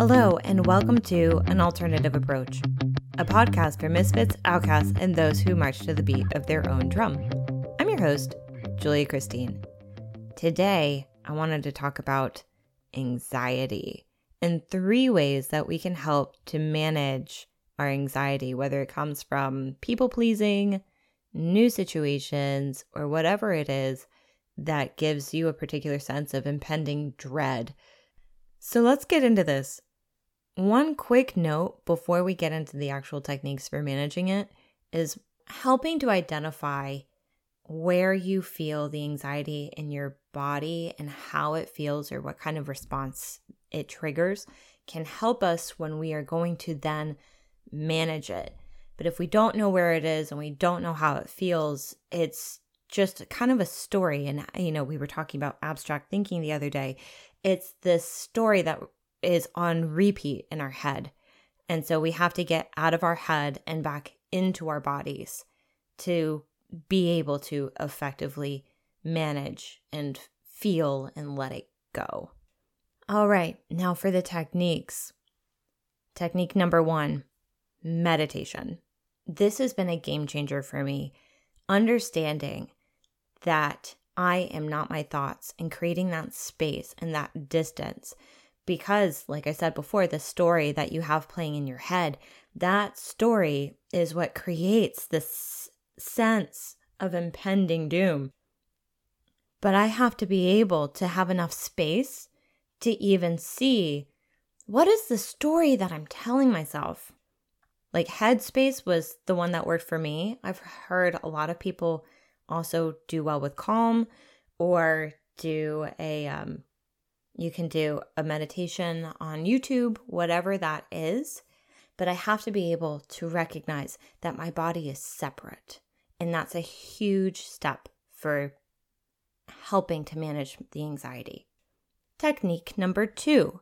Hello, and welcome to An Alternative Approach, a podcast for misfits, outcasts, and those who march to the beat of their own drum. I'm your host, Julia Christine. Today, I wanted to talk about anxiety and three ways that we can help to manage our anxiety, whether it comes from people pleasing, new situations, or whatever it is that gives you a particular sense of impending dread. So let's get into this. One quick note before we get into the actual techniques for managing it is helping to identify where you feel the anxiety in your body and how it feels or what kind of response it triggers can help us when we are going to then manage it. But if we don't know where it is and we don't know how it feels, it's just kind of a story. And, you know, we were talking about abstract thinking the other day. It's this story that is on repeat in our head. And so we have to get out of our head and back into our bodies to be able to effectively manage and feel and let it go. All right, now for the techniques. Technique number one meditation. This has been a game changer for me. Understanding that I am not my thoughts and creating that space and that distance. Because, like I said before, the story that you have playing in your head, that story is what creates this sense of impending doom. But I have to be able to have enough space to even see what is the story that I'm telling myself. Like Headspace was the one that worked for me. I've heard a lot of people also do well with calm or do a um you can do a meditation on YouTube, whatever that is, but I have to be able to recognize that my body is separate. And that's a huge step for helping to manage the anxiety. Technique number 2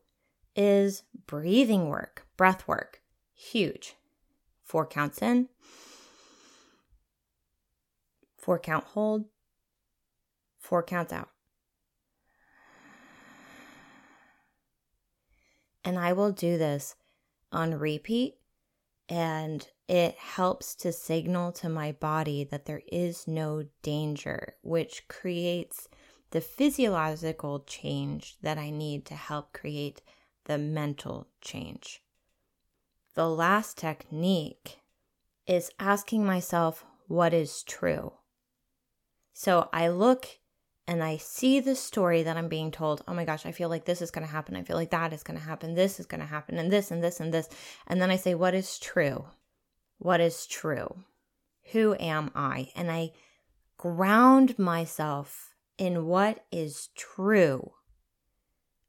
is breathing work, breath work. Huge. 4 counts in, Four count hold, four counts out. And I will do this on repeat, and it helps to signal to my body that there is no danger, which creates the physiological change that I need to help create the mental change. The last technique is asking myself what is true. So I look and I see the story that I'm being told. Oh my gosh, I feel like this is going to happen. I feel like that is going to happen. This is going to happen, and this, and this, and this. And then I say, What is true? What is true? Who am I? And I ground myself in what is true.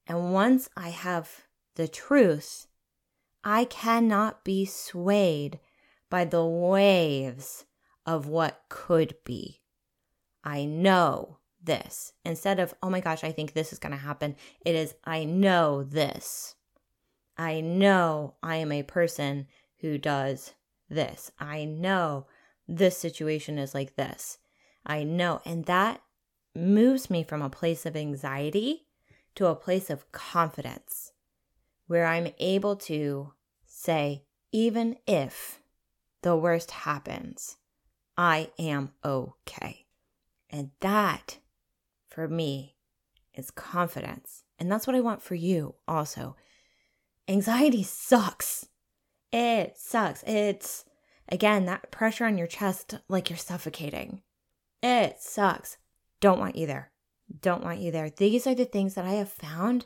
And once I have the truth, I cannot be swayed by the waves of what could be. I know this. Instead of, oh my gosh, I think this is going to happen, it is, I know this. I know I am a person who does this. I know this situation is like this. I know. And that moves me from a place of anxiety to a place of confidence where I'm able to say, even if the worst happens, I am okay. And that, for me, is confidence. And that's what I want for you also. Anxiety sucks. It sucks. It's, again, that pressure on your chest like you're suffocating. It sucks. Don't want you there. Don't want you there. These are the things that I have found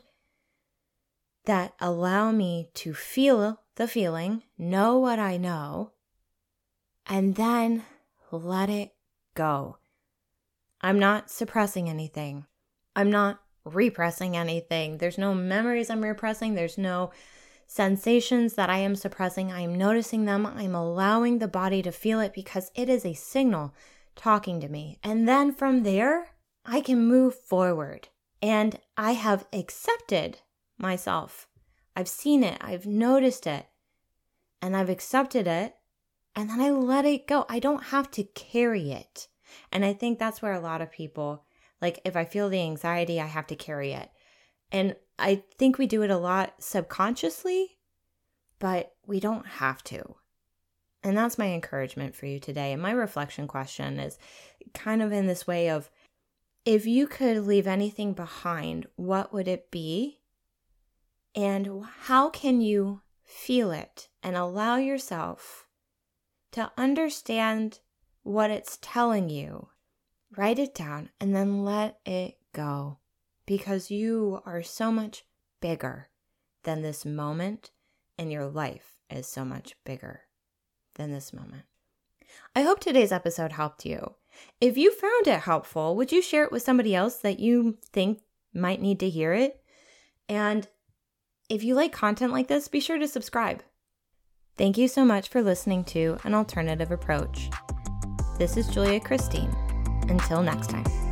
that allow me to feel the feeling, know what I know, and then let it go. I'm not suppressing anything. I'm not repressing anything. There's no memories I'm repressing. There's no sensations that I am suppressing. I am noticing them. I'm allowing the body to feel it because it is a signal talking to me. And then from there, I can move forward. And I have accepted myself. I've seen it. I've noticed it. And I've accepted it. And then I let it go. I don't have to carry it. And I think that's where a lot of people, like, if I feel the anxiety, I have to carry it. And I think we do it a lot subconsciously, but we don't have to. And that's my encouragement for you today. And my reflection question is kind of in this way of if you could leave anything behind, what would it be? And how can you feel it and allow yourself to understand what it's telling you? Write it down and then let it go because you are so much bigger than this moment, and your life is so much bigger than this moment. I hope today's episode helped you. If you found it helpful, would you share it with somebody else that you think might need to hear it? And if you like content like this, be sure to subscribe. Thank you so much for listening to An Alternative Approach. This is Julia Christine. Until next time.